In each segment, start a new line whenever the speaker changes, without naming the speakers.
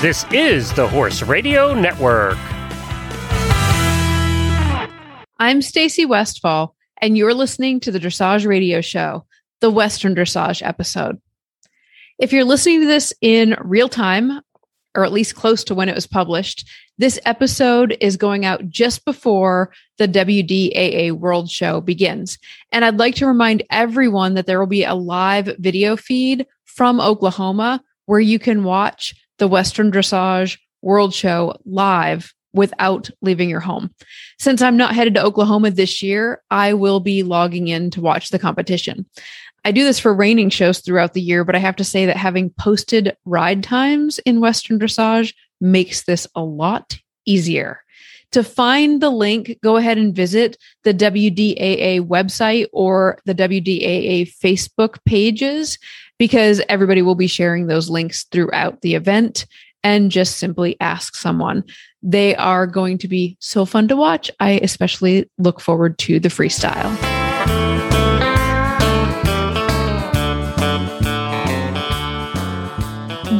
This is the Horse Radio Network.
I'm Stacy Westfall, and you're listening to the Dressage Radio Show, the Western Dressage episode. If you're listening to this in real time, or at least close to when it was published, this episode is going out just before the WDAA World Show begins. And I'd like to remind everyone that there will be a live video feed from Oklahoma where you can watch the Western Dressage World Show live without leaving your home. Since I'm not headed to Oklahoma this year, I will be logging in to watch the competition. I do this for reining shows throughout the year, but I have to say that having posted ride times in Western Dressage makes this a lot easier. To find the link, go ahead and visit the WDAA website or the WDAA Facebook pages because everybody will be sharing those links throughout the event and just simply ask someone. They are going to be so fun to watch. I especially look forward to the freestyle.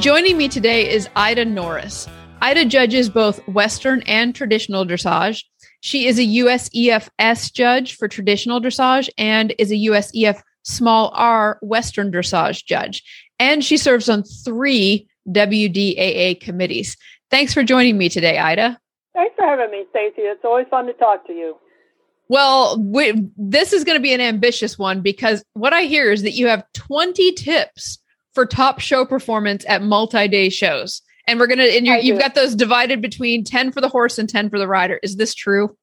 Joining me today is Ida Norris. Ida judges both Western and traditional dressage. She is a USEF S judge for traditional dressage and is a USEF small r Western dressage judge. And she serves on three WDAA committees. Thanks for joining me today, Ida.
Thanks for having me, Stacy. It's always fun to talk to you.
Well, we, this is going to be an ambitious one because what I hear is that you have 20 tips for top show performance at multi-day shows. And we're going to, and you have got those divided between 10 for the horse and 10 for the rider. Is this true?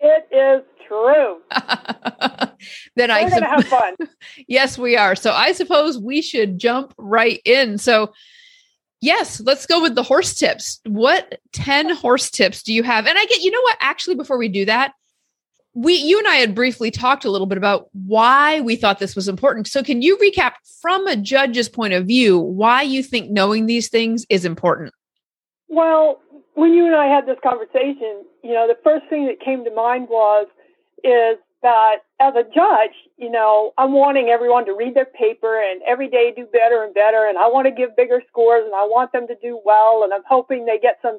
It is true.
then
we're
I
to have fun.
yes, we are. So I suppose we should jump right in. So Yes, let's go with the horse tips. What 10 horse tips do you have? And I get, you know what? Actually, before we do that, we you and I had briefly talked a little bit about why we thought this was important. So can you recap from a judge's point of view why you think knowing these things is important?
Well, when you and I had this conversation, you know, the first thing that came to mind was is that as a judge, you know, I'm wanting everyone to read their paper and every day do better and better. And I want to give bigger scores and I want them to do well. And I'm hoping they get some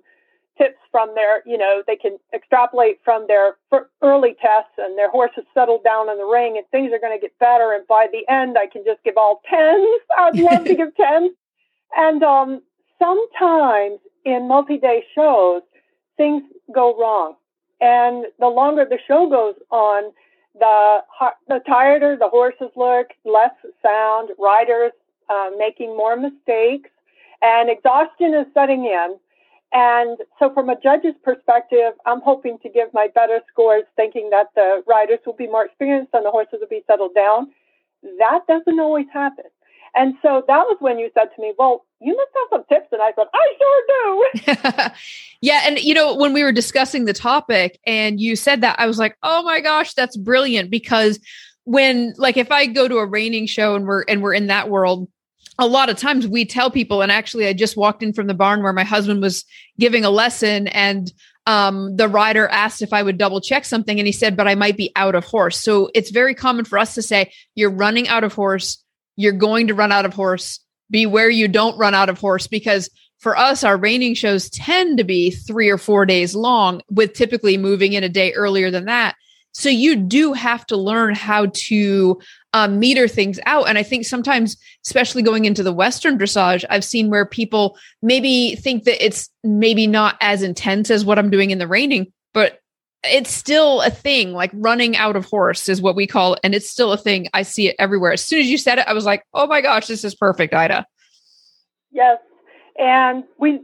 tips from their, you know, they can extrapolate from their early tests and their horses settled down in the ring and things are going to get better. And by the end, I can just give all tens. I'd love to give tens. And um, sometimes in multi-day shows, things go wrong. And the longer the show goes on, the the tireder the horses look, less sound, riders uh, making more mistakes, and exhaustion is setting in. And so, from a judge's perspective, I'm hoping to give my better scores, thinking that the riders will be more experienced and the horses will be settled down. That doesn't always happen. And so that was when you said to me, Well, you must have some tips. And I said, I sure
do. yeah. And, you know, when we were discussing the topic and you said that, I was like, Oh my gosh, that's brilliant. Because when, like, if I go to a reining show and we're, and we're in that world, a lot of times we tell people, and actually, I just walked in from the barn where my husband was giving a lesson, and um, the rider asked if I would double check something, and he said, "But I might be out of horse." So it's very common for us to say, "You're running out of horse you're going to run out of horse. Beware you don't run out of horse because for us, our reining shows tend to be three or four days long, with typically moving in a day earlier than that. So you do have to learn how to um, meter things out. And I think sometimes, especially going into the Western dressage, I've seen where people maybe think that it's maybe not as intense as what I'm doing in the reining, but it's still a thing like running out of horse is what we call it and it's still a thing. I see it everywhere. As soon as you said it i was like oh my gosh this is perfect ida.
Yes. And we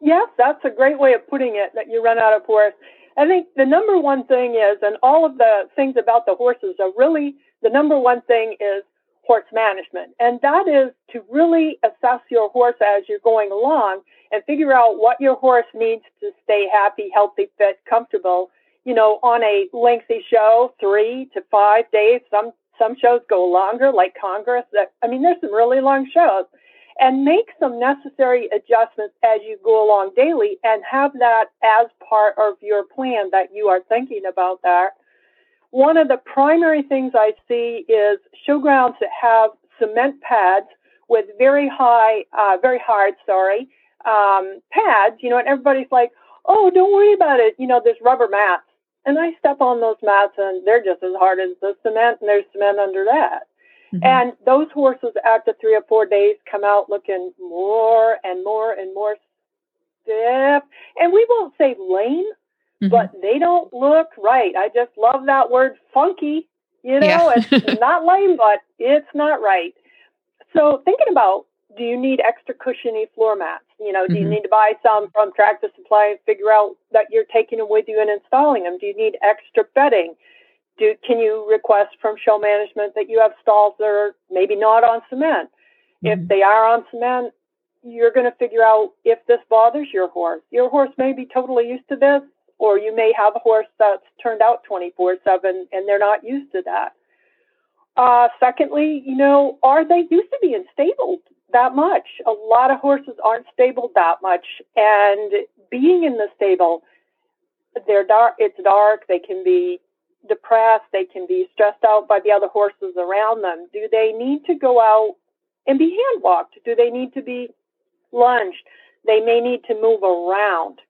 yes that's a great way of putting it that you run out of horse. I think the number one thing is and all of the things about the horses are really the number one thing is horse management. And that is to really assess your horse as you're going along and figure out what your horse needs to stay happy healthy fit comfortable you know, on a lengthy show, three to five days. Some some shows go longer, like Congress. That I mean, there's some really long shows, and make some necessary adjustments as you go along daily, and have that as part of your plan that you are thinking about that. One of the primary things I see is showgrounds that have cement pads with very high, uh, very hard, sorry, um, pads, you know, and everybody's like, oh, don't worry about it. You know, there's rubber mats. And I step on those mats and they're just as hard as the cement and there's cement under that. Mm-hmm. And those horses after three or four days come out looking more and more and more stiff. And we won't say lame, mm-hmm. but they don't look right. I just love that word funky. You know, yeah. it's not lame, but it's not right. So thinking about do you need extra cushiony floor mats? You know, do mm-hmm. you need to buy some from Tractor Supply and figure out that you're taking them with you and installing them? Do you need extra bedding? Do, can you request from show management that you have stalls that are maybe not on cement? Mm-hmm. If they are on cement, you're going to figure out if this bothers your horse. Your horse may be totally used to this, or you may have a horse that's turned out 24 7 and they're not used to that. Uh, secondly, you know, are they used to being stable that much? A lot of horses aren't stabled that much, and being in the stable, they're dark. It's dark. They can be depressed. They can be stressed out by the other horses around them. Do they need to go out and be hand walked? Do they need to be lunged? They may need to move around.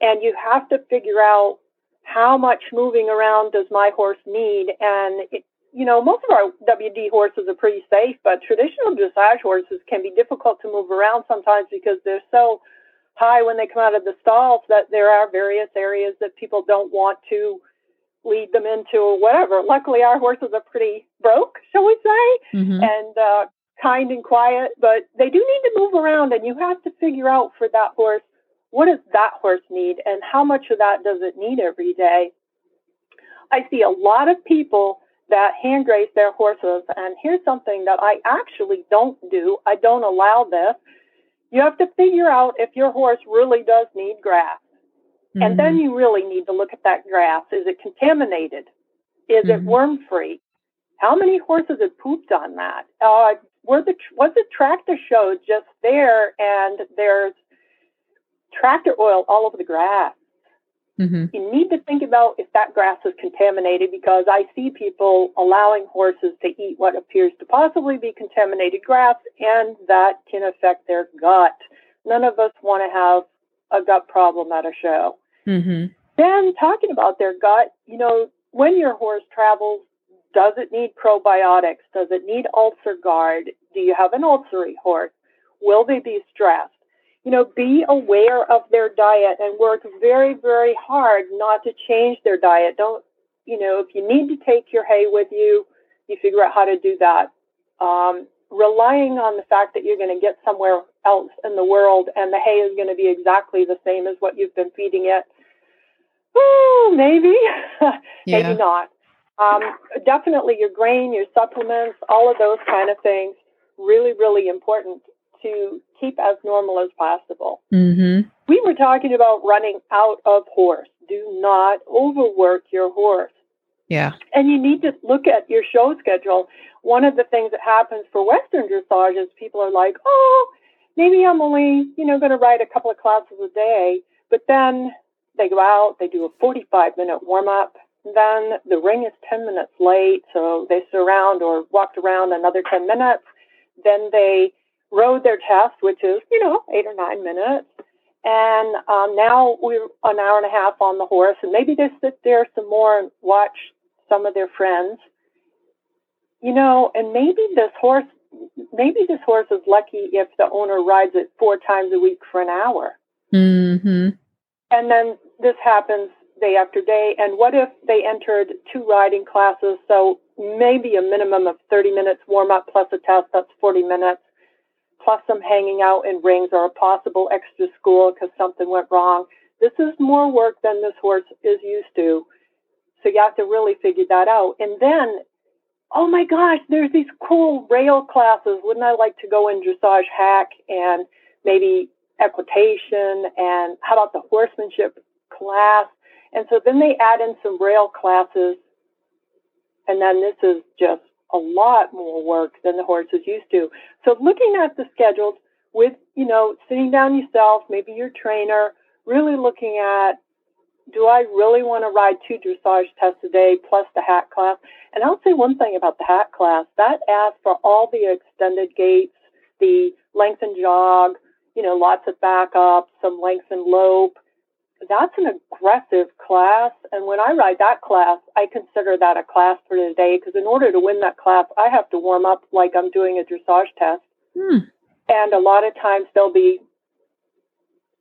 And you have to figure out how much moving around does my horse need? And, it, you know, most of our WD horses are pretty safe, but traditional dressage horses can be difficult to move around sometimes because they're so high when they come out of the stalls that there are various areas that people don't want to lead them into or whatever. Luckily, our horses are pretty broke, shall we say, mm-hmm. and uh, kind and quiet, but they do need to move around, and you have to figure out for that horse what does that horse need and how much of that does it need every day. I see a lot of people that hand graze their horses, and here's something that I actually don't do. I don't allow this. You have to figure out if your horse really does need grass. Mm-hmm. And then mm-hmm. you really need to look at that grass. Is it contaminated? Is mm-hmm. it worm free? How many horses have pooped on that? Uh, were the was the tractor show just there and there's tractor oil all over the grass? Mm-hmm. You need to think about if that grass is contaminated because I see people allowing horses to eat what appears to possibly be contaminated grass, and that can affect their gut. None of us want to have a gut problem at a show. Mm-hmm. Then talking about their gut, you know, when your horse travels, does it need probiotics? Does it need UlcerGard? Do you have an ulcery horse? Will they be stressed? You know, be aware of their diet and work very, very hard not to change their diet. Don't, you know, if you need to take your hay with you, you figure out how to do that. Um, relying on the fact that you're going to get somewhere else in the world and the hay is going to be exactly the same as what you've been feeding it oh, maybe, yeah. maybe not. Um, definitely your grain, your supplements, all of those kind of things, really, really important to keep as normal as possible. Mm-hmm. We were talking about running out of horse. Do not overwork your horse.
Yeah.
And you need to look at your show schedule. One of the things that happens for Western dressage is people are like, oh, maybe I'm only, you know, going to ride a couple of classes a day. But then they go out, they do a 45 minute warm up. Then the ring is 10 minutes late, so they sit around or walked around another 10 minutes. Then they rode their test, which is, you know, eight or nine minutes. And um, now we're an hour and a half on the horse, and maybe they sit there some more and watch some of their friends. You know, and maybe this horse, maybe this horse is lucky if the owner rides it four times a week for an hour. Mm-hmm. And then this happens day after day. And what if they entered two riding classes? So maybe a minimum of 30 minutes warm up plus a test, that's 40 minutes, plus some hanging out in rings or a possible extra school because something went wrong. This is more work than this horse is used to. So you have to really figure that out. And then, oh my gosh, there's these cool rail classes. Wouldn't I like to go in dressage hack and maybe equitation and how about the horsemanship class? And so then they add in some rail classes. And then this is just a lot more work than the horse is used to. So looking at the schedules with, you know, sitting down yourself, maybe your trainer, really looking at do I really want to ride two dressage tests a day plus the hack class? And I'll say one thing about the hack class that asks for all the extended gaits, the lengthened jog, you know, lots of backup, some lengthened lope. That's an aggressive class. And when I ride that class, I consider that a class for the day because in order to win that class, I have to warm up like I'm doing a dressage test.
Hmm.
And a lot of times there'll be,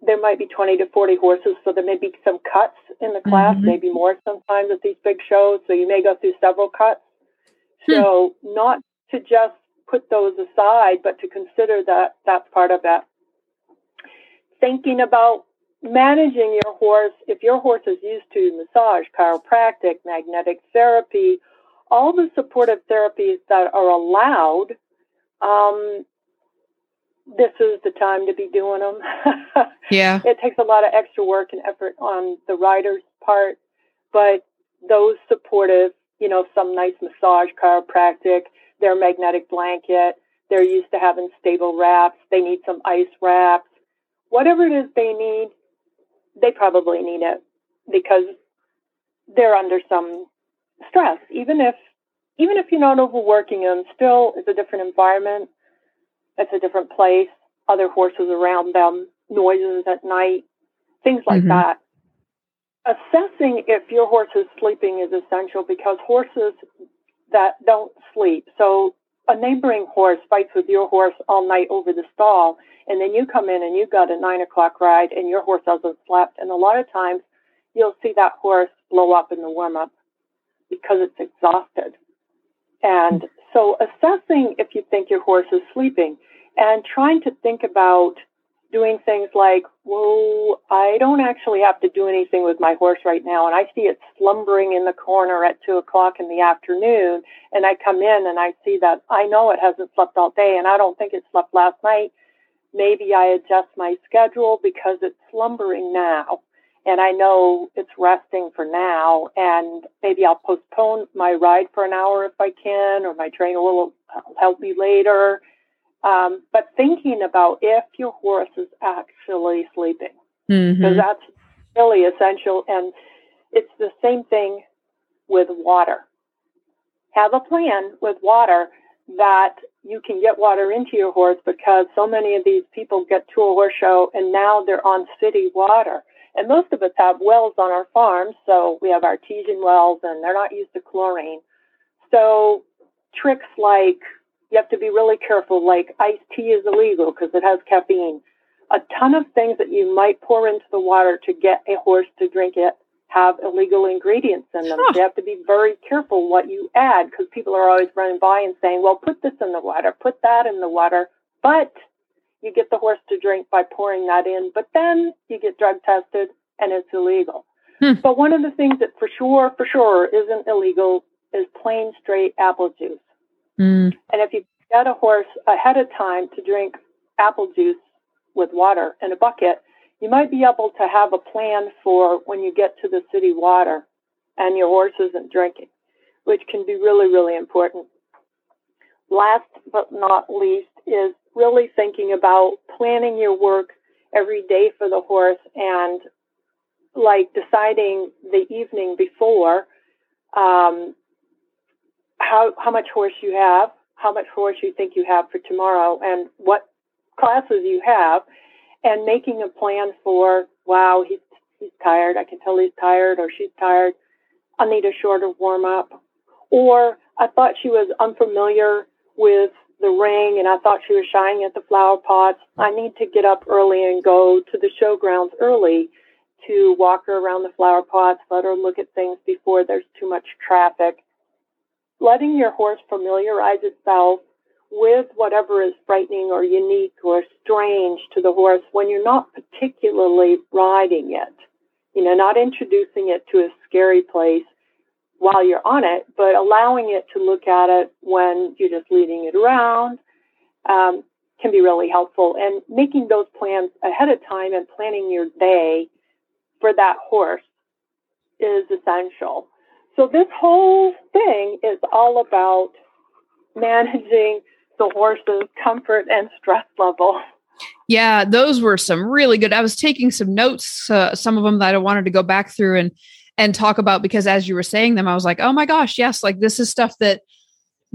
there might be 20 to 40 horses. So there may be some cuts in the class,
Mhm.
maybe more sometimes at these big shows. So you may go through several cuts.
Hmm.
So not to just put those aside, but to consider that that's part of it. Thinking about managing your horse, if your horse is used to massage, chiropractic, magnetic therapy, all the supportive therapies that are allowed, um, this is the time to be doing them.
Yeah.
it takes a lot of extra work and effort on the rider's part, but those supportive, you know, some nice massage, chiropractic, their magnetic blanket, they're used to having stable wraps, they need some ice wraps, whatever it is they need, they probably need it because they're under some stress. Even if even if you're not overworking them, still it's a different environment. It's a different place, other horses around them, noises at night, things like
Mhm.
that. Assessing if your horse is sleeping is essential because horses that don't sleep. So a neighboring horse fights with your horse all night over the stall, and then you come in and you've got a nine o'clock ride, and your horse hasn't slept. And a lot of times, you'll see that horse blow up in the warm up because it's exhausted. And so, assessing if you think your horse is sleeping and trying to think about doing things like, whoa, I don't actually have to do anything with my horse right now. And I see it slumbering in the corner at two o'clock in the afternoon. And I come in and I see that I know it hasn't slept all day and I don't think it slept last night. Maybe I adjust my schedule because it's slumbering now. And I know it's resting for now. And maybe I'll postpone my ride for an hour if I can, or my trainer will help me later. Um, but thinking about if your horse is actually sleeping, because
Mhm.
that's really essential. And it's the same thing with water. Have a plan with water that you can get water into your horse because so many of these people get to a horse show and now they're on city water. And most of us have wells on our farms, so we have artesian wells and they're not used to chlorine. So tricks like you have to be really careful, like iced tea is illegal because it has caffeine. A ton of things that you might pour into the water to get a horse to drink it have illegal ingredients in them.
Huh.
You have to be very careful what you add because people are always running by and saying, well, put this in the water, put that in the water. But you get the horse to drink by pouring that in, but then you get drug tested and it's illegal.
Hmm.
But one of the things that for sure, for sure isn't illegal is plain straight apple juice.
Mm.
And if you get a horse ahead of time to drink apple juice with water in a bucket, you might be able to have a plan for when you get to the city water and your horse isn't drinking, which can be really, really important. Last but not least is really thinking about planning your work every day for the horse and like deciding the evening before um, how how much horse you have, how much horse you think you have for tomorrow, and what classes you have, and making a plan for wow he's he's tired. I can tell he's tired, or she's tired. I need a shorter warm up, or I thought she was unfamiliar with the ring, and I thought she was shying at the flower pots. I need to get up early and go to the showgrounds early to walk her around the flower pots, let her look at things before there's too much traffic. Letting your horse familiarize itself with whatever is frightening or unique or strange to the horse when you're not particularly riding it. You know, not introducing it to a scary place while you're on it, but allowing it to look at it when you're just leading it around um, can be really helpful. And making those plans ahead of time and planning your day for that horse is essential. So this whole thing is all about managing the horse's comfort and stress level.
Yeah, those were some really good. I was taking some notes, uh, some of them that I wanted to go back through and and talk about because as you were saying them, I was like, oh my gosh, yes, like this is stuff that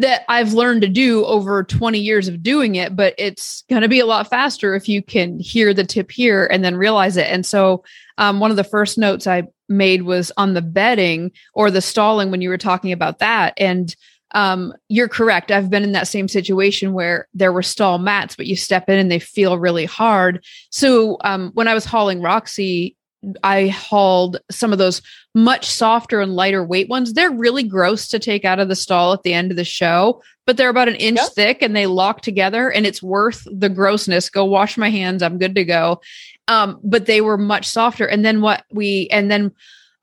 that I've learned to do over 20 years of doing it, but it's going to be a lot faster if you can hear the tip here and then realize it. And so, um, one of the first notes I made was on the bedding or the stalling when you were talking about that. And um, you're correct. I've been in that same situation where there were stall mats, but you step in and they feel really hard. So um, when I was hauling Roxy, I hauled some of those much softer and lighter weight ones. They're really gross to take out of the stall at the end of the show, but they're about an inch yep. thick and they lock together and it's worth the grossness. Go wash my hands. I'm good to go. Um, but they were much softer. And then what we, and then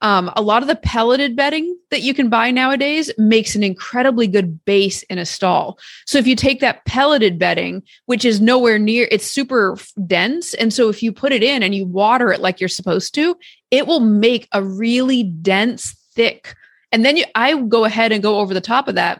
um, a lot of the pelleted bedding that you can buy nowadays makes an incredibly good base in a stall. So if you take that pelleted bedding, which is nowhere near, it's super dense. And so if you put it in and you water it like you're supposed to, it will make a really dense, thick. And then you, I go ahead and go over the top of that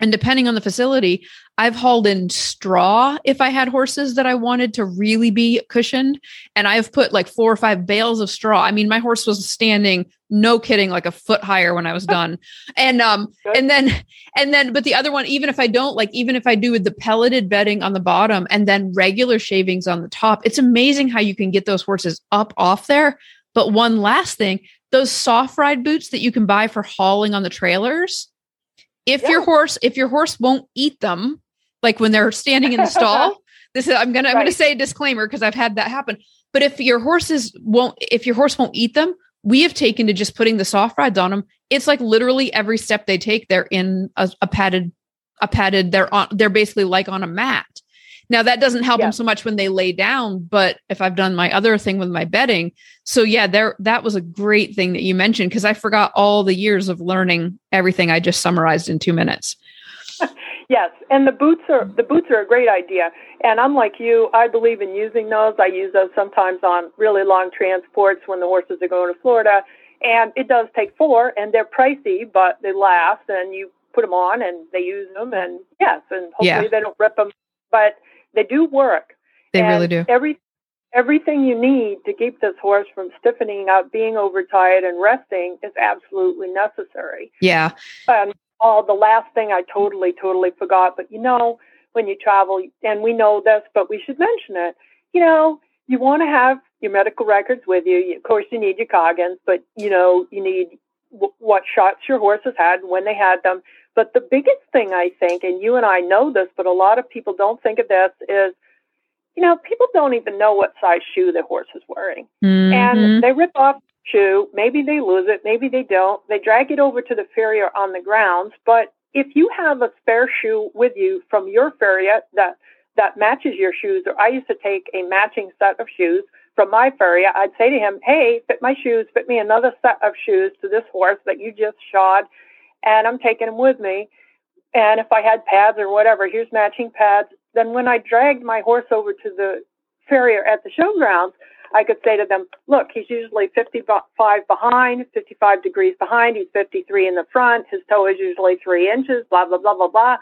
and depending on the facility, I've hauled in straw if I had horses that I wanted to really be cushioned. And I've put like four or five bales of straw. I mean, my horse was standing, no kidding, like a foot higher when I was done. And um, and then and then, but the other one, even if I don't like, even if I do with the pelleted bedding on the bottom and then regular shavings on the top, it's amazing how you can get those horses up off there. But one last thing, those soft ride boots that you can buy for hauling on the trailers if yeah. your horse if your horse won't eat them like when they're standing in the stall this is i'm gonna i'm gonna say a disclaimer because i've had that happen but if your horses won't if your horse won't eat them we have taken to just putting the soft rides on them it's like literally every step they take they're in a, a padded a padded they're on they're basically like on a mat now that doesn't help yeah. them so much when they lay down, but if I've done my other thing with my bedding, so yeah, there that was a great thing that you mentioned because I forgot all the years of learning everything I just summarized in 2 minutes.
Yes, and the boots are the boots are a great idea. And unlike you, I believe in using those. I use those sometimes on really long transports when the horses are going to Florida, and it does take four, and they're pricey, but they last, and you put them on and they use them, and yes, and hopefully yeah. they don't rip them. But they do work.
They and really do.
Every everything you need to keep this horse from stiffening up, being overtired, and resting is absolutely necessary.
Yeah.
Um, oh, the last thing I totally, totally forgot, but you know, when you travel, and we know this, but we should mention it. You know, you want to have your medical records with you. Of course, you need your Coggins, but you know, you need w- what shots your horse has had, when they had them. But the biggest thing I think, and you and I know this, but a lot of people don't think of this, is you know, people don't even know what size shoe their horse is wearing. Mm-hmm. And they rip off shoe, maybe they lose it, maybe they don't. They drag it over to the farrier on the grounds. But if you have a spare shoe with you from your farrier that that matches your shoes, or I used to take a matching set of shoes from my farrier, I'd say to him, Hey, fit my shoes, fit me another set of shoes to this horse that you just shod and I'm taking them with me. And if I had pads or whatever, here's matching pads. Then when I dragged my horse over to the farrier at the showgrounds, I could say to them, look, he's usually 55 behind, 55 degrees behind. He's 53 in the front. His toe is usually three inches, blah, blah, blah, blah, blah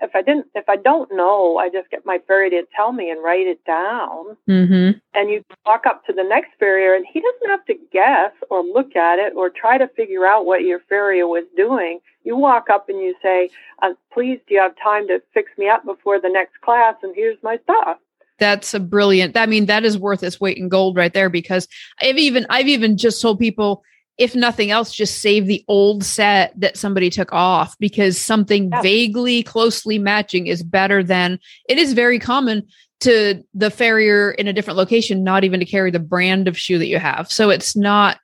if I didn't, if I don't know, I just get my farrier to tell me and write it down.
Mm-hmm.
And you walk up to the next farrier, and he doesn't have to guess or look at it or try to figure out what your farrier was doing. You walk up and you say, uh, "Please, do you have time to fix me up before the next class? And here's my stuff."
That's a brilliant. I mean, that is worth its weight in gold right there. Because I've even I've even just told people if nothing else, just save the old set that somebody took off because something yeah. vaguely closely matching is better than it is very common to the farrier in a different location, not even to carry the brand of shoe that you have. So it's not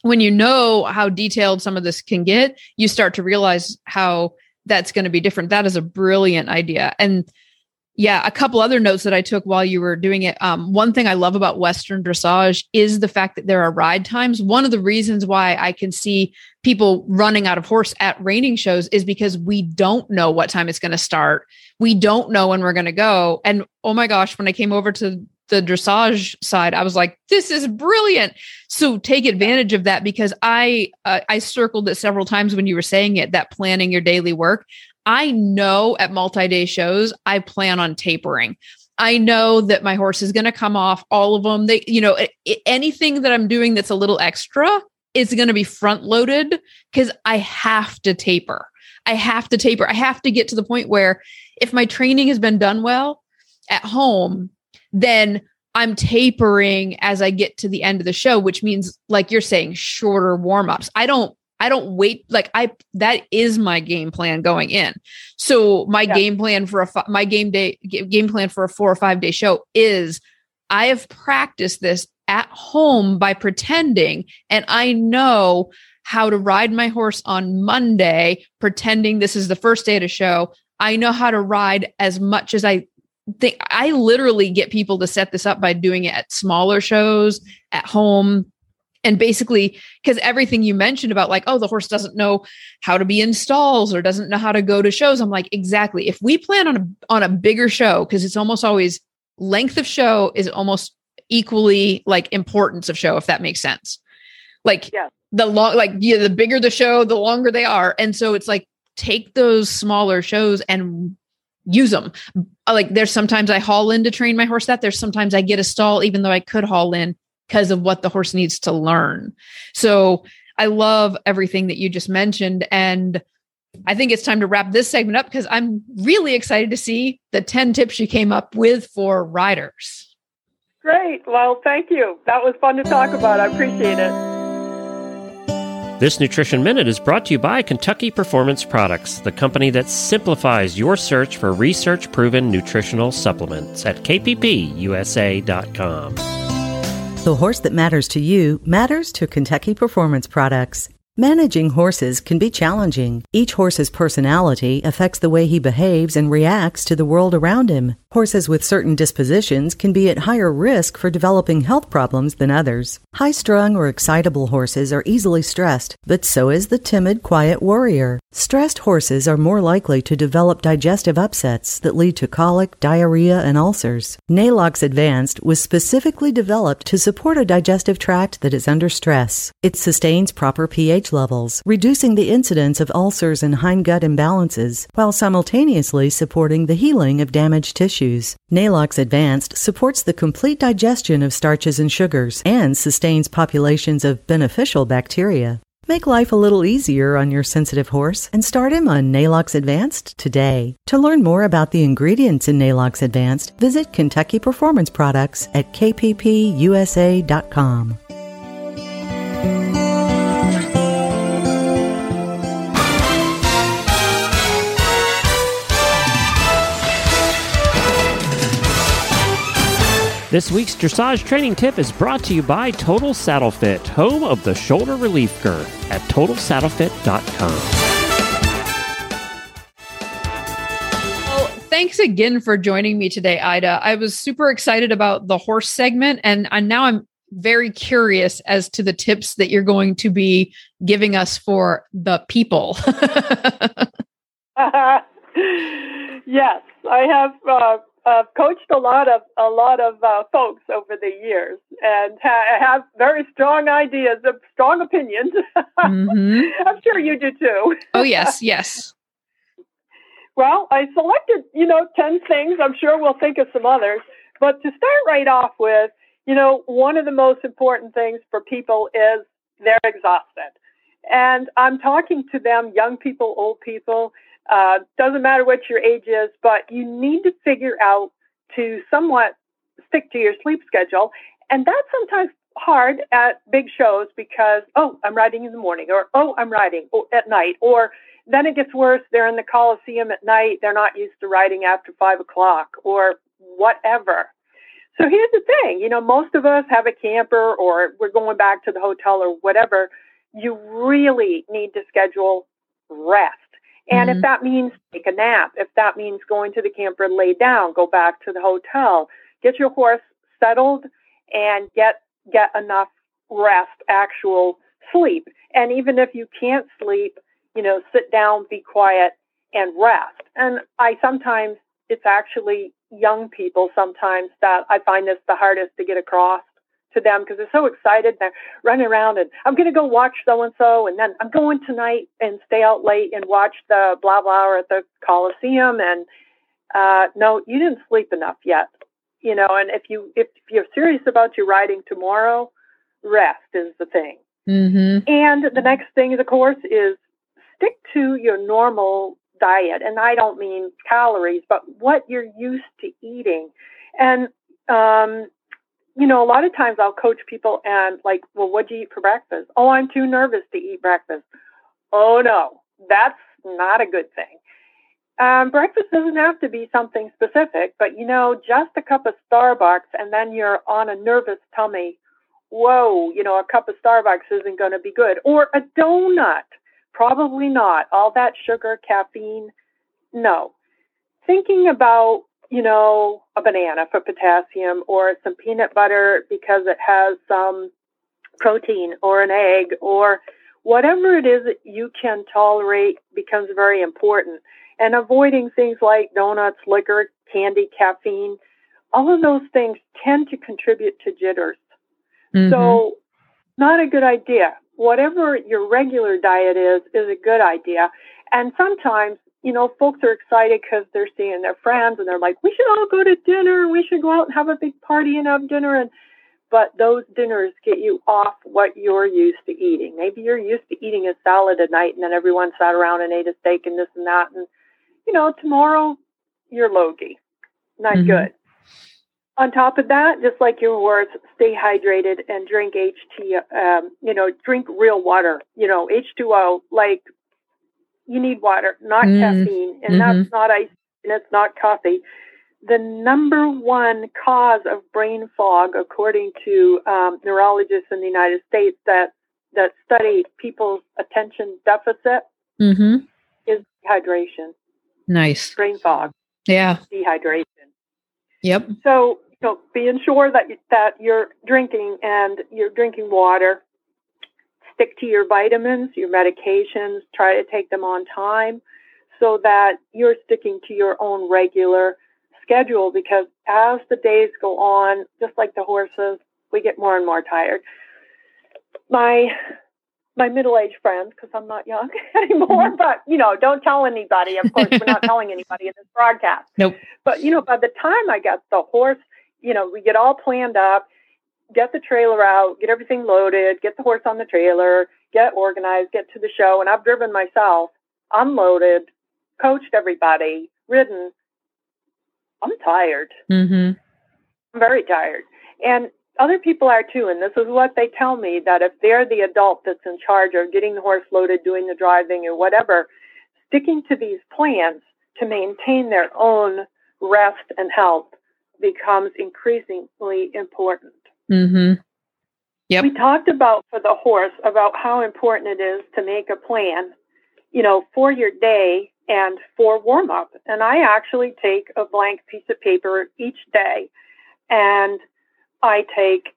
when you know how detailed some of this can get, you start to realize how that's going to be different. That is a brilliant idea. And yeah, a couple other notes that I took while you were doing it. Um, one thing I love about Western dressage is the fact that there are ride times. One of the reasons why I can see people running out of horse at reining shows is because we don't know what time it's going to start. We don't know when we're going to go. And oh my gosh, when I came over to the dressage side, I was like, this is brilliant. So take advantage of that because I uh, I circled it several times when you were saying it that planning your daily work. I know at multi day shows, I plan on tapering. I know that my horse is going to come off all of them. They, you know, anything that I'm doing that's a little extra is going to be front loaded because I have to taper. I have to taper. I have to get to the point where if my training has been done well at home, then I'm tapering as I get to the end of the show, which means like you're saying shorter warm-ups. I don't I don't wait like I that is my game plan going in. So my yeah. game plan for a my game day game plan for a 4 or 5 day show is I have practiced this at home by pretending and I know how to ride my horse on Monday pretending this is the first day of the show. I know how to ride as much as I think I literally get people to set this up by doing it at smaller shows at home and basically because everything you mentioned about like oh the horse doesn't know how to be in stalls or doesn't know how to go to shows i'm like exactly. If we plan on a on a bigger show because it's almost always length of show is almost equally like importance of show if that makes sense. Like yeah. the long like yeah the bigger the show the longer they are. And so it's like take those smaller shows and use them like there's sometimes i haul in to train my horse that there's sometimes i get a stall even though i could haul in because of what the horse needs to learn. So I love everything that you just mentioned. And I think it's time to wrap this segment up because I'm really excited to see the 10 tips you came up with for riders.
Great. Well, thank you. That was fun to talk about. I appreciate it.
This Nutrition Minute is brought to you by Kentucky Performance Products, the company that simplifies your search for research proven nutritional supplements at kppusa.com.
The horse that matters to you matters to Kentucky Performance Products. Managing horses can be challenging. Each horse's personality affects the way he behaves and reacts to the world around him. Horses with certain dispositions can be at higher risk for developing health problems than others. High strung or excitable horses are easily stressed, but so is the timid, quiet warrior. Stressed horses are more likely to develop digestive upsets that lead to colic, diarrhea, and ulcers. Neigh-Lox Advanced was specifically developed to support a digestive tract that is under stress. It sustains proper pH levels, reducing the incidence of ulcers and hindgut imbalances, while simultaneously supporting the healing of damaged tissues. Neigh-Lox Advanced supports the complete digestion of starches and sugars and sustains populations of beneficial bacteria. Make life a little easier on your sensitive horse and start him on Neigh-Lox Advanced today. To learn more about the ingredients in Neigh-Lox Advanced, visit Kentucky Performance Products at kppusa.com.
This week's dressage training tip is brought to you by Total Saddle Fit, home of the shoulder relief girth at totalsaddlefit.com.
Well, thanks again for joining me today, Ida. I was super excited about the horse segment, and, and now I'm very curious as to the tips that you're going to be giving us for the people.
uh, yes, I have uh, uh, coached a lot of a lot of uh, folks over the years, and ha- have very strong ideas, of strong opinions. Mm-hmm. I'm sure you do too.
oh yes, yes.
well, I selected you know ten things. I'm sure we'll think of some others, but to start right off with, you know, one of the most important things for people is they're exhausted, and I'm talking to them, young people, old people uh, doesn't matter what your age is, but you need to figure out to somewhat stick to your sleep schedule. And that's sometimes hard at big shows because, oh, I'm riding in the morning, or oh, I'm riding at night, or then it gets worse. They're in the Coliseum at night. They're not used to riding after five o'clock or whatever. So here's the thing, you know, most of us have a camper or we're going back to the hotel or whatever. You really need to schedule rest. And mm-hmm. if that means take a nap, if that means going to the camper and lay down, go back to the hotel, get your horse settled and get get enough rest, actual sleep. And even if you can't sleep, you know, sit down, be quiet and rest. And I sometimes it's actually young people sometimes that I find this the hardest to get across to them because they're so excited. They're running around and I'm going to go watch so and so, and then I'm going tonight and stay out late and watch the blah blah at the Coliseum. And uh, no, you didn't sleep enough yet, you know. And if you if you're serious about your riding tomorrow, rest is the thing. Mm-hmm. And the next thing, of course, is stick to your normal diet. And I don't mean calories, but what you're used to eating. And, um, you know, a lot of times I'll coach people and like, well, what'd you eat for breakfast? Oh, I'm too nervous to eat breakfast. Oh no, that's not a good thing. Um, breakfast doesn't have to be something specific, but you know, just a cup of Starbucks and then you're on a nervous tummy. Whoa, you know, a cup of Starbucks isn't going to be good. Or a donut. Probably not. All that sugar, caffeine. No. Thinking about, you know, a banana for potassium or some peanut butter because it has some protein or an egg or whatever it is that you can tolerate becomes very important and avoiding things like donuts, liquor, candy, caffeine, all of those things tend to contribute to jitters. Mm-hmm. So, not a good idea. Whatever your regular diet is, is a good idea. And sometimes, you know, folks are excited because they're seeing their friends and they're like, we should all go to dinner. We should go out and have a big party and have dinner. And, but those dinners get you off what you're used to eating. Maybe you're used to eating a salad at night and then everyone sat around and ate a steak and this and that. And you know, tomorrow you're logy. Not mm-hmm. good. On top of that, just like your words, stay hydrated and drink HT, um, you know, drink real water, you know, H2O, like you need water, not mm-hmm. caffeine, and mm-hmm. that's not ice and it's not coffee. The number one cause of brain fog, according to um, neurologists in the United States that that study people's attention deficit,
mm-hmm.
is hydration.
Nice.
Brain fog.
Yeah.
Dehydration.
Yep.
So, you know, being sure that that you're drinking and you're drinking water. Stick to your vitamins, your medications. Try to take them on time, so that you're sticking to your own regular schedule. Because as the days go on, just like the horses, we get more and more tired. My my middle-aged friends because I'm not young anymore. Mm-hmm. But you know, don't tell anybody. Of course, we're not telling anybody in this broadcast.
Nope.
But you know, by the time I get the horse, you know, we get all planned up, get the trailer out, get everything loaded, get the horse on the trailer, get organized, get to the show, and I've driven myself, unloaded, coached everybody, ridden. I'm tired.
Mm-hmm.
I'm very tired. And other people are too, and this is what they tell me that if they're the adult that's in charge of getting the horse loaded, doing the driving, or whatever, sticking to these plans to maintain their own rest and health becomes increasingly important.
Mm-hmm.
Yep. We talked about for the horse about how important it is to make a plan, you know, for your day and for warm up. And I actually take a blank piece of paper each day and I take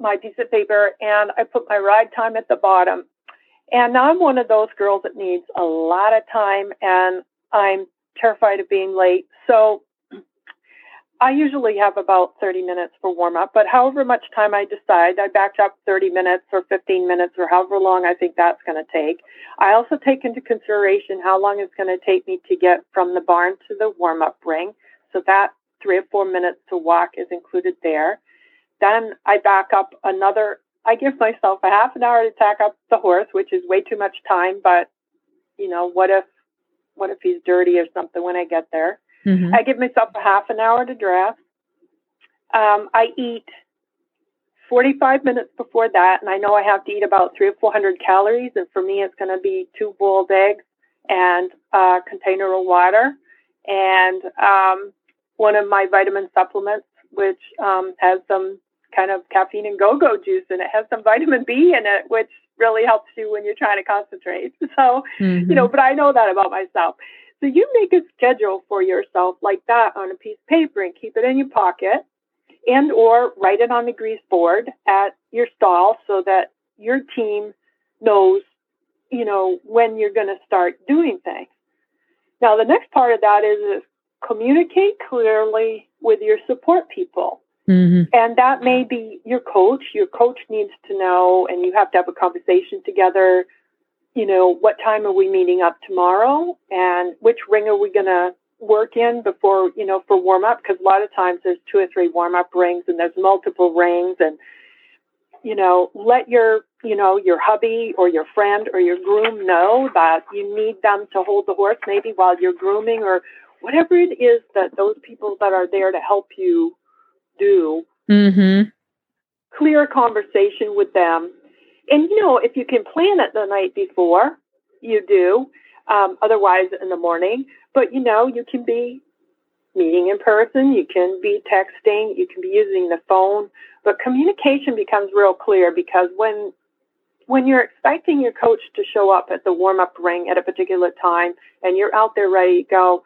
my piece of paper and I put my ride time at the bottom. And I'm one of those girls that needs a lot of time and I'm terrified of being late. So I usually have about 30 minutes for warm up, but however much time I decide, I back up 30 minutes or 15 minutes or however long I think that's going to take. I also take into consideration how long it's going to take me to get from the barn to the warm up ring. So that three or four minutes to walk is included there. Then I back up another, I give myself a half an hour to tack up the horse, which is way too much time, but you know, what if, what if he's dirty or something when I get there? Mm-hmm. I give myself a half an hour to dress. Um, I eat 45 minutes before that, and I know I have to eat about three or 400 calories. And for me, it's going to be two boiled eggs and a container of water and um, one of my vitamin supplements, which um, has some kind of caffeine and go-go juice and it has some vitamin B in it, which really helps you when you're trying to concentrate. So, mm-hmm. you know, but I know that about myself. So you make a schedule for yourself like that on a piece of paper and keep it in your pocket and or write it on the grease board at your stall so that your team knows, you know, when you're going to start doing things. Now, the next part of that is, is communicate clearly with your support people.
Mm-hmm.
And that may be your coach. Your coach needs to know, and you have to have a conversation together. You know, what time are we meeting up tomorrow? And which ring are we going to work in before, you know, for warm up? Because a lot of times there's two or three warm up rings and there's multiple rings. And, you know, let your, you know, your hubby or your friend or your groom know that you need them to hold the horse maybe while you're grooming or whatever it is that those people that are there to help you do.
Mm-hmm.
Clear conversation with them. And, you know, if you can plan it the night before, you do. Um, otherwise, in the morning. But, you know, you can be meeting in person, you can be texting, you can be using the phone, but communication becomes real clear because when when you're expecting your coach to show up at the warm up ring at a particular time and you're out there ready to go,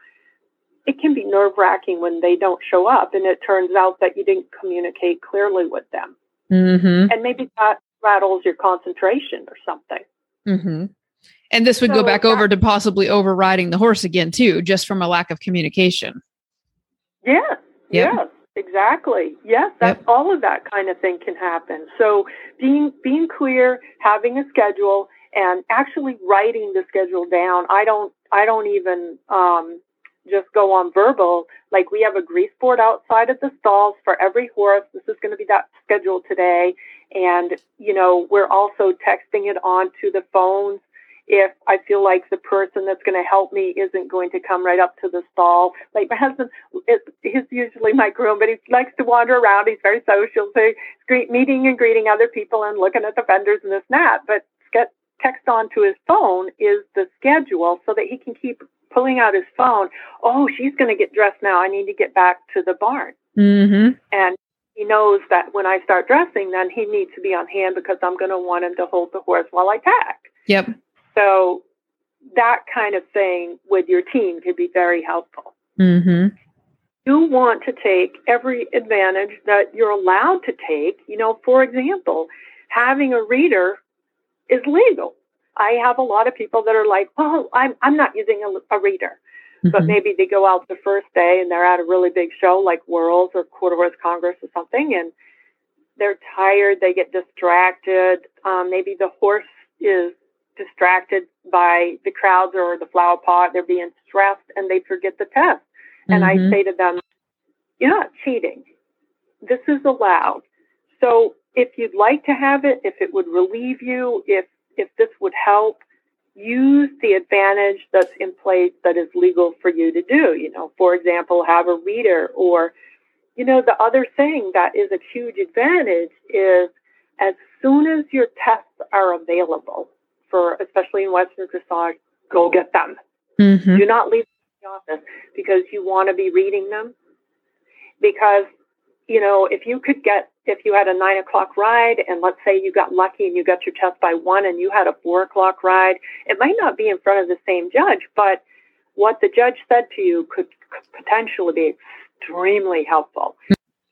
it can be nerve wracking when they don't show up and it turns out that you didn't communicate clearly with them.
Mm-hmm.
And maybe that rattles your concentration or something.
Mm-hmm. And this would
So
go back over to possibly overriding the horse again, too, just from a lack of communication.
Yes,
Yep.
yes, exactly. Yes, that's all of that kind of thing can happen. So being being clear, having a schedule, and actually writing the schedule down. I don't I don't even um, just go on verbal. Like we have a grease board outside of the stalls for every horse. This is going to be that schedule today, and you know we're also texting it onto the phones if I feel like the person that's going to help me isn't going to come right up to the stall. Like my husband, he's usually my groom, but he likes to wander around. He's very social, so he's meeting and greeting other people and looking at the vendors and this and that. But get text onto his phone is the schedule so that he can keep pulling out his phone. Oh, she's going to get dressed now. I need to get back to the barn.
Mm-hmm.
And he knows that when I start dressing, then he needs to be on hand because I'm going to want him to hold the horse while I tack.
Yep.
So that kind of thing with your team could be very helpful.
Mm-hmm.
You want to take every advantage that you're allowed to take. You know, for example, having a reader is legal. I have a lot of people that are like, "Well, I'm I'm not using a, a reader," but
Mhm.
maybe they go out the first day and they're at a really big show like Worlds or Quarter Horse Congress or something, and they're tired, they get distracted. Um, maybe the horse is distracted by the crowds or the flower pot. They're being stressed and they forget the test. And I
Mhm.
say to them, You're not cheating. This is allowed. So if you'd like to have it, if it would relieve you, if if this would help, use the advantage that's in place that is legal for you to do. You know, for example, have a reader or you know, the other thing that is a huge advantage is as soon as your tests are available for especially in Western dressage, go get them.
Mhm.
Do not leave the office because you want to be reading them. Because, you know, if you could get, if you had a nine o'clock ride and let's say you got lucky and you got your test by one and you had a four o'clock ride, it might not be in front of the same judge, but what the judge said to you could, potentially be extremely helpful.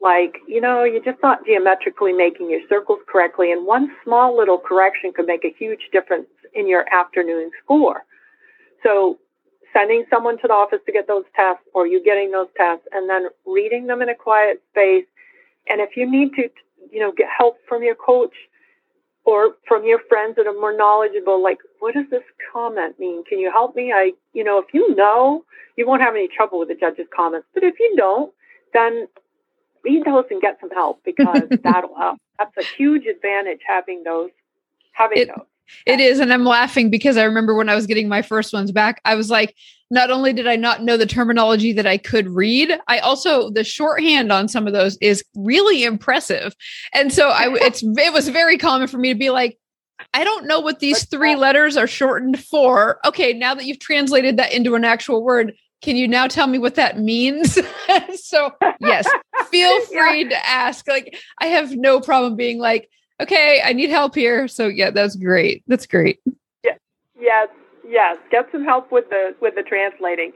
Like, you know, you're just not geometrically making your circles correctly, and one small little correction could make a huge difference in your afternoon score. So, sending someone to the office to get those tests, or you getting those tests, and then reading them in a quiet space. And if you need to, you know, get help from your coach or from your friends that are more knowledgeable, like, what does this comment mean? Can you help me? I, you know, if you know, you won't have any trouble with the judge's comments. But if you don't, then read those and get some help because that'll help. That's a huge advantage having those, having
It-
those.
It is. And I'm laughing because I remember when I was getting my first ones back, I was like, not only did I not know the terminology that I could read, I also, the shorthand on some of those is really impressive. And so I, it's, it was very common for me to be like, I don't know what these three letters are shortened for. Okay. Now that you've translated that into an actual word, can you now tell me what that means? so yes, feel
Yeah.
free to ask. Like, I have no problem being like, okay, I need help here. So yeah, that's great. That's great.
Yes, yes. Get some help with the with the translating.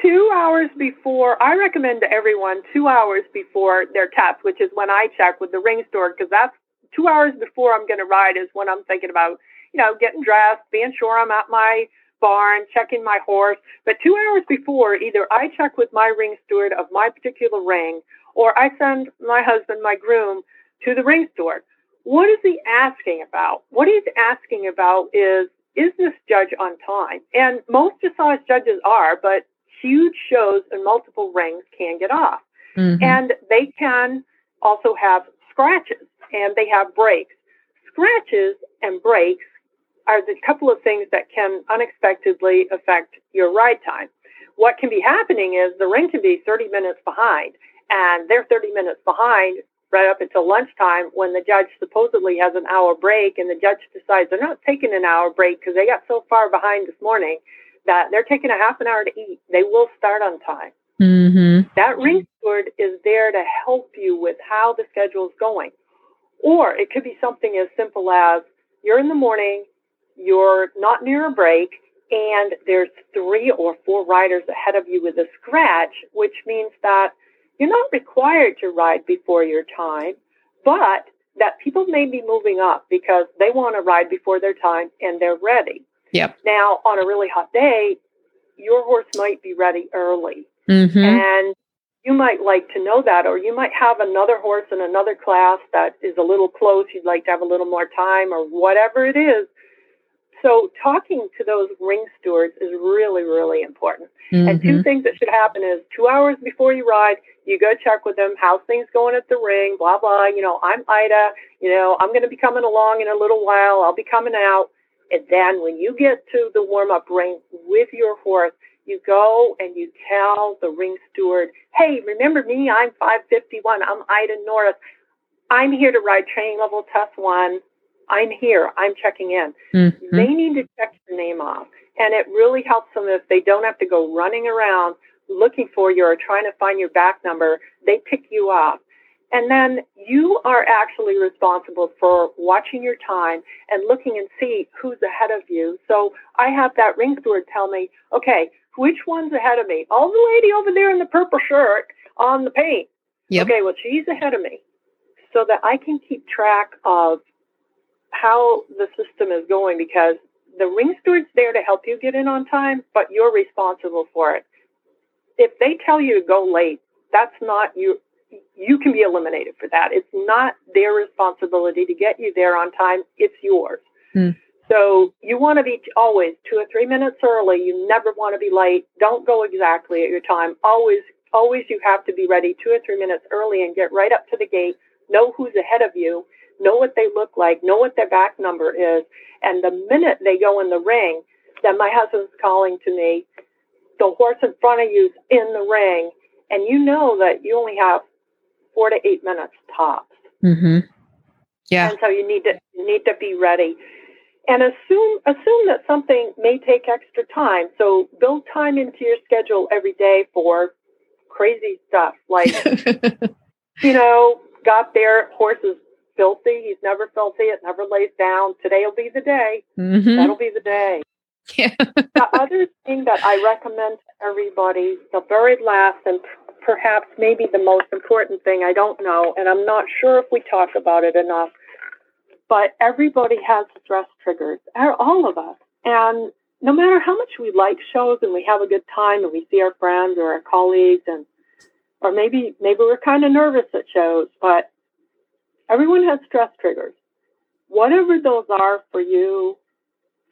Two hours before, I recommend to everyone two hours before their test, which is when I check with the ring steward, because that's two hours before I'm going to ride is when I'm thinking about, you know, getting dressed, being sure I'm at my barn, checking my horse. But two hours before, either I check with my ring steward of my particular ring, or I send my husband, my groom, to the ring steward. What is he asking about? What he's asking about is is this judge on time? And most dressage judges are, but huge shows and multiple rings can get off.
Mhm.
And they can also have scratches and they have breaks. scratches and breaks are the couple of things that can unexpectedly affect your ride time. What can be happening is the ring can be 30 minutes behind, and they're 30 minutes behind right up until lunchtime when the judge supposedly has an hour break, and the judge decides they're not taking an hour break because they got so far behind this morning that they're taking a half an hour to eat. They will start on time.
Mm-hmm.
That ring steward is there to help you with how the schedule is going. Or it could be something as simple as you're in the morning, you're not near a break, and there's three or four riders ahead of you with a scratch, which means that you're not required to ride before your time, but that people may be moving up because they want to ride before their time and they're ready.
Yep.
Now, on a really hot day, your horse might be ready early.
Mm-hmm.
And you might like to know that, or you might have another horse in another class that is a little close. You'd like to have a little more time, or whatever it is. So, talking to those ring stewards is really, really important.
Mm-hmm.
And two things that should happen is two hours before you ride, you go check with them. How's things going at the ring? Blah blah. You know, I'm Ida. You know, I'm going to be coming along in a little while. I'll be coming out. And then when you get to the warm up ring with your horse, you go and you tell the ring steward, hey, remember me? I'm 551. I'm Ida Norris. I'm here to ride training level test one. I'm here. I'm checking in.
Mm-hmm.
They need to check your name off. And it really helps them if they don't have to go running around looking for you or trying to find your back number. They pick you up. And then you are actually responsible for watching your time and looking and see who's ahead of you. So I have that ring steward tell me, okay, which one's ahead of me? Oh, the lady over there in the purple shirt on the paint.
Yep.
Okay, well, she's ahead of me. So that I can keep track of how the system is going because the ring steward's there to help you get in on time, but you're responsible for it. If they tell you to go late, that's not you. You can be eliminated for that. It's not their responsibility to get you there on time. It's yours.
Hmm.
So you want to be always two or three minutes early. You never want to be late. Don't go exactly at your time. Always, always you have to be ready two or three minutes early and get right up to the gate. Know who's ahead of you. Know what they look like. Know what their back number is. And the minute they go in the ring, then my husband's calling to me. The horse in front of you's in the ring, and you know that you only have four to eight minutes tops.
Mm-hmm. Yeah.
And so you need to you need to be ready. And assume assume that something may take extra time. So build time into your schedule every day for crazy stuff like you know, got their horse is filthy, he's never filthy, it never lays down. Today'll be the day.
mm-hmm.
That'll be the day.
Yeah.
the other thing that I recommend to everybody, the very last and perhaps maybe the most important thing, I don't know, and I'm not sure if we talk about it enough, but everybody has stress triggers, all of us. And no matter how much we like shows and we have a good time and we see our friends or our colleagues and or maybe maybe we're kind of nervous at shows, but everyone has stress triggers. Whatever those are for you,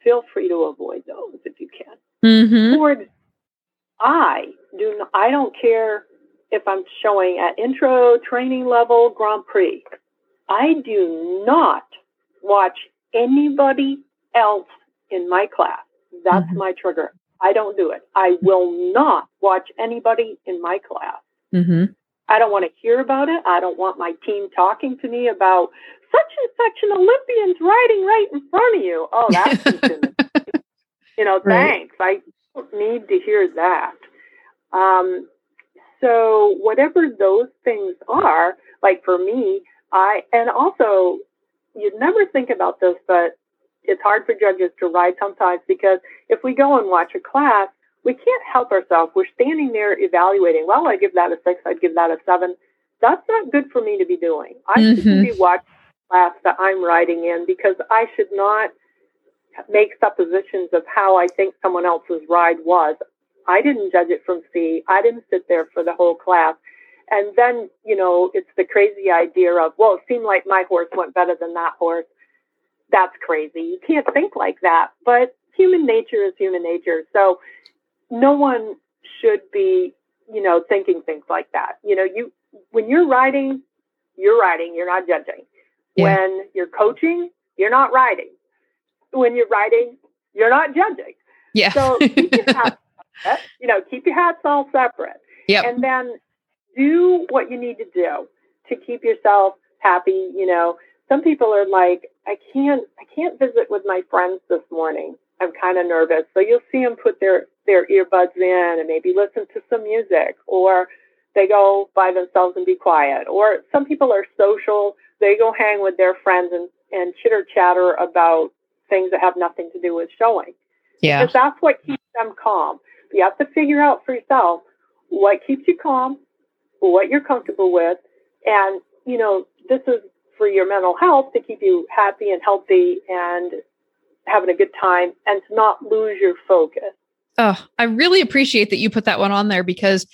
feel free to avoid those if you can.
Mm-hmm.
Or I do. Not, I don't care if I'm showing at intro, training level, Grand Prix. I do not watch anybody else in my class. That's
Mhm.
my trigger. I don't do it. I will not watch anybody in my class.
Mm-hmm.
I don't want to hear about it. I don't want my team talking to me about such and such an Olympian's riding right in front of you. Oh, that's you know,
Right.
thanks. I don't need to hear that. Um, so whatever those things are, like for me, I and also you'd never think about this, but it's hard for judges to ride sometimes because if we go and watch a class, we can't help ourselves. We're standing there evaluating. Well, I give that a six. I'd give that a seven. That's not good for me to be doing. I shouldn't mm-hmm. be watching the class that I'm riding in because I should not make suppositions of how I think someone else's ride was. I didn't judge it from C. I didn't sit there for the whole class. And then, you know, it's the crazy idea of, well, it seemed like my horse went better than that horse. That's crazy. You can't think like that. But human nature is human nature. So no one should be, you know, thinking things like that. You know, you when you're writing, you're writing, you're not judging.
Yeah.
When you're coaching, you're not writing. When you're writing, you're not judging.
Yeah.
So keep your hats, you know, keep your hats all separate.
Yep.
And then do what you need to do to keep yourself happy. You know, some people are like, I can't, I can't visit with my friends this morning. I'm kind of nervous. So you'll see them put their, their earbuds in and maybe listen to some music or they go by themselves and be quiet. Or some people are social. They go hang with their friends and, and chitter chatter about things that have nothing to do with showing.
Yeah.
Because that's what keeps them calm. You have to figure out for yourself what keeps you calm, what you're comfortable with, and you know this is for your mental health to keep you happy and healthy and having a good time, and to not lose your focus.
Oh, I really appreciate that you put that one on there because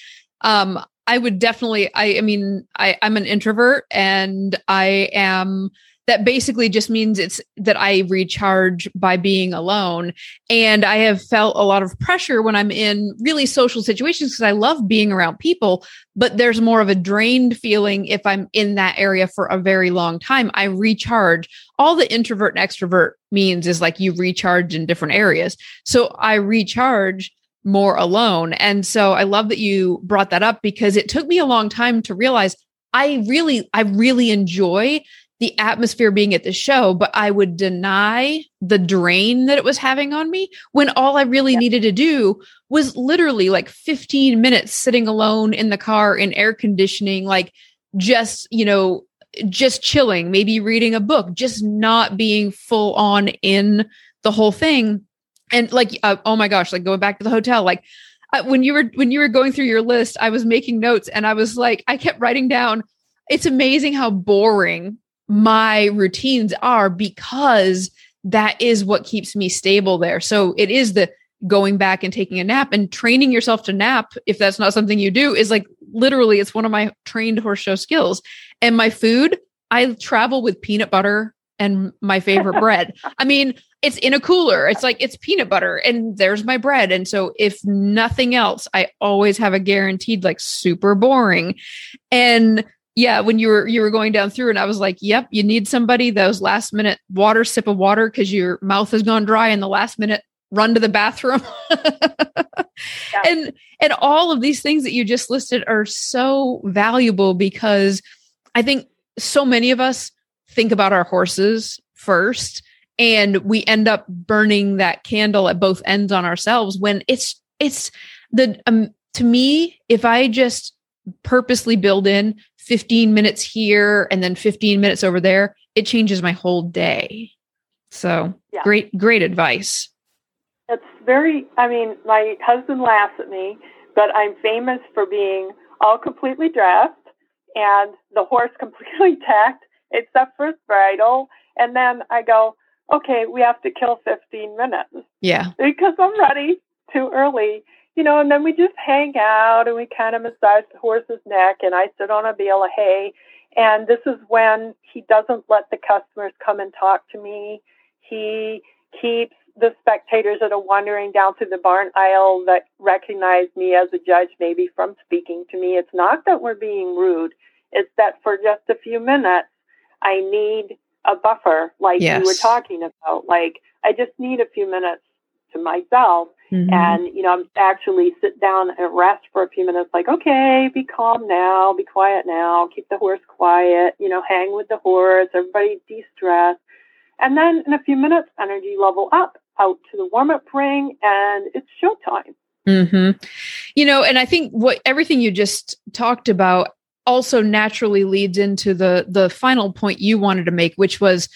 um, I would definitely. I, I mean, I, I'm an introvert, and I am that basically just means it's that I recharge by being alone. And I have felt a lot of pressure when I'm in really social situations because I love being around people, but there's more of a drained feeling if I'm in that area for a very long time. I recharge. All the introvert and extrovert means is like you recharge in different areas. So I recharge more alone. And so I love that you brought that up because it took me a long time to realize I really, I really enjoy the atmosphere being at the show, but I would deny the drain that it was having on me when all I really yeah. needed to do was literally like 15 minutes sitting alone in the car in air conditioning, like just, you know, just chilling, maybe reading a book, just not being full on in the whole thing. And like, uh, oh my gosh, like going back to the hotel, like uh, when you were when you were going through your list, I was making notes and I was like, I kept writing down. It's amazing how boring my routines are because that is what keeps me stable there. So it is the going back and taking a nap and training yourself to nap if that's not something you do is like literally it's one of my trained horse show skills. And my food, I travel with peanut butter and my favorite bread. I mean, it's in a cooler. It's like it's peanut butter and there's my bread. And so if nothing else, I always have a guaranteed like super boring. And yeah, when you were you were going down through and I was like, yep, you need somebody those last minute water sip of water because your mouth has gone dry in the last minute run to the bathroom. yeah. And and all of these things that you just listed are so valuable because I think so many of us think about our horses first and we end up burning that candle at both ends on ourselves when it's it's the um to me if I just purposely build in 15 minutes here and then 15 minutes over there, it changes my whole day. So yeah. great, great advice.
It's very, I mean, my husband laughs at me, but I'm famous for being all completely dressed and the horse completely tacked except for his bridle. And then I go, okay, we have to kill 15 minutes.
Yeah.
Because I'm ready too early you know, and then we just hang out and we kind of massage the horse's neck and I sit on a bale of hay. And this is when he doesn't let the customers come and talk to me. He keeps the spectators that are wandering down through the barn aisle that recognize me as a judge, maybe from speaking to me. It's not that we're being rude. It's that for just a few minutes, I need a buffer, like yes. you were talking about. Like, I just need a few minutes to myself Mm-hmm. And, you know, I'm actually sit down and rest for a few minutes, like, okay, be calm now, be quiet now, keep the horse quiet, you know, hang with the horse, everybody de stress. And then in a few minutes, energy level up out to the warm up ring, and it's showtime.
Mm-hmm. You know, and I think what everything you just talked about also naturally leads into the the final point you wanted to make, which was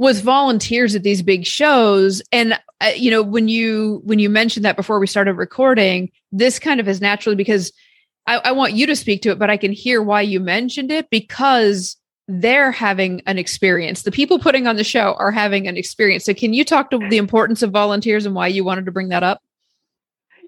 was volunteers at these big shows and uh, you know when you when you mentioned that before we started recording this kind of is naturally because I, I want you to speak to it but i can hear why you mentioned it because they're having an experience the people putting on the show are having an experience so can you talk to the importance of volunteers and why you wanted to bring that up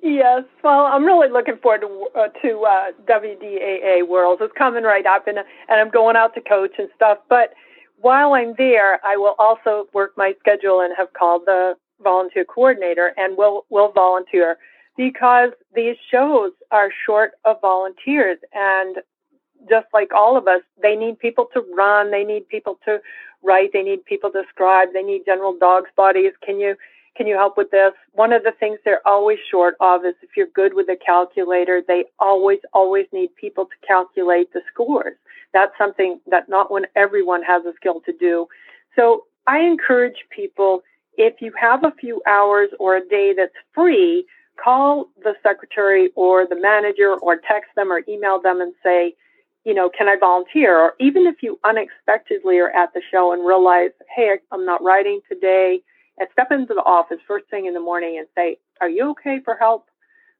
Yes, well, I'm really looking forward to uh, to uh, WDAA Worlds. It's coming right up, and and I'm going out to coach and stuff. But while I'm there, I will also work my schedule and have called the volunteer coordinator and will will volunteer because these shows are short of volunteers and just like all of us, they need people to run, they need people to write, they need people to scribe, they need general dog's bodies. Can you can you help with this? One of the things they're always short of is if you're good with a calculator, they always, always need people to calculate the scores. That's something that not when everyone has a skill to do. So I encourage people, if you have a few hours or a day that's free, call the secretary or the manager or text them or email them and say, you know, can I volunteer? Or even if you unexpectedly are at the show and realize, hey, I'm not writing today, and step into the office first thing in the morning and say, Are you okay for help?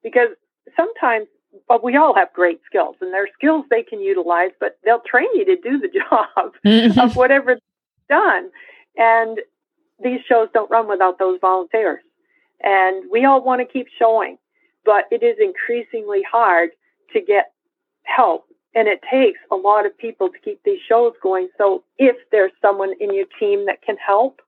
Because sometimes but we all have great skills and there are skills they can utilize, but they'll train you to do the job of mm-hmm. whatever done. And these shows don't run without those volunteers. And we all want to keep showing, but it is increasingly hard to get help. And it takes a lot of people to keep these shows going. So if there's someone in your team that can help,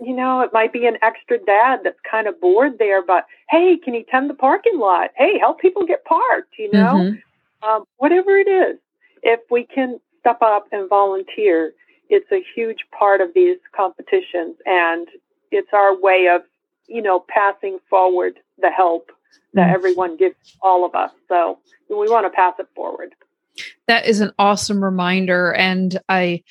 you know, it might be an extra dad that's kind of bored there, but hey, can you tend the parking lot? Hey, help people get parked, you know? Mm-hmm. Um, whatever it is, if we can step up and volunteer, it's a huge part of these competitions and it's our way of, you know, passing forward the help that mm-hmm. everyone gives all of us. So we want to pass it forward.
That is an awesome reminder. And I,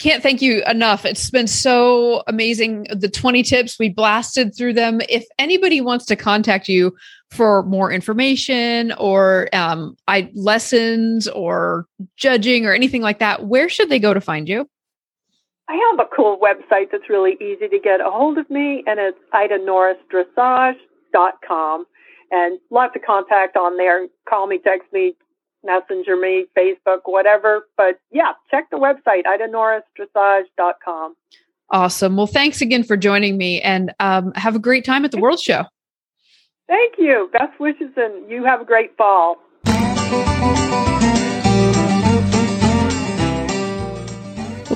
can't thank you enough. It's been so amazing. The 20 tips, we blasted through them. If anybody wants to contact you for more information or um, I lessons or judging or anything like that, where should they go to find you?
I have a cool website that's really easy to get a hold of me, and it's idanorrisdressage.com. And lots of contact on there. Call me, text me, messenger me, Facebook, whatever. But yeah, check the website, idanorrisdressage.com.
Awesome. Well, thanks again for joining me and um, have a great time at the World Show.
Thank you. Best wishes and you have a great fall.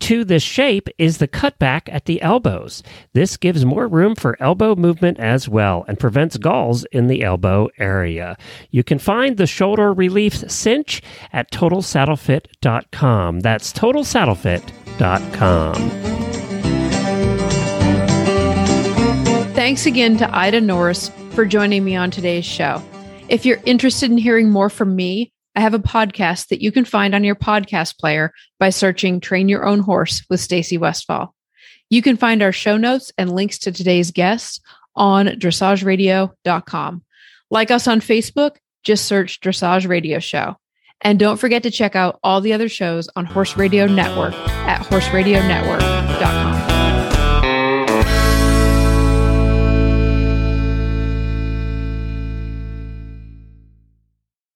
to this shape is the cutback at the elbows. This gives more room for elbow movement as well and prevents galls in the elbow area. You can find the shoulder relief cinch at totalsaddlefit.com. That's totalsaddlefit.com.
Thanks again to Ida Norris for joining me on today's show. If you're interested in hearing more from me, I have a podcast that you can find on your podcast player by searching Train Your Own Horse with Stacy Westfall. You can find our show notes and links to today's guests on dressageradio.com. Like us on Facebook, just search Dressage Radio Show. And don't forget to check out all the other shows on Horse Radio Network at horseradionetwork.com.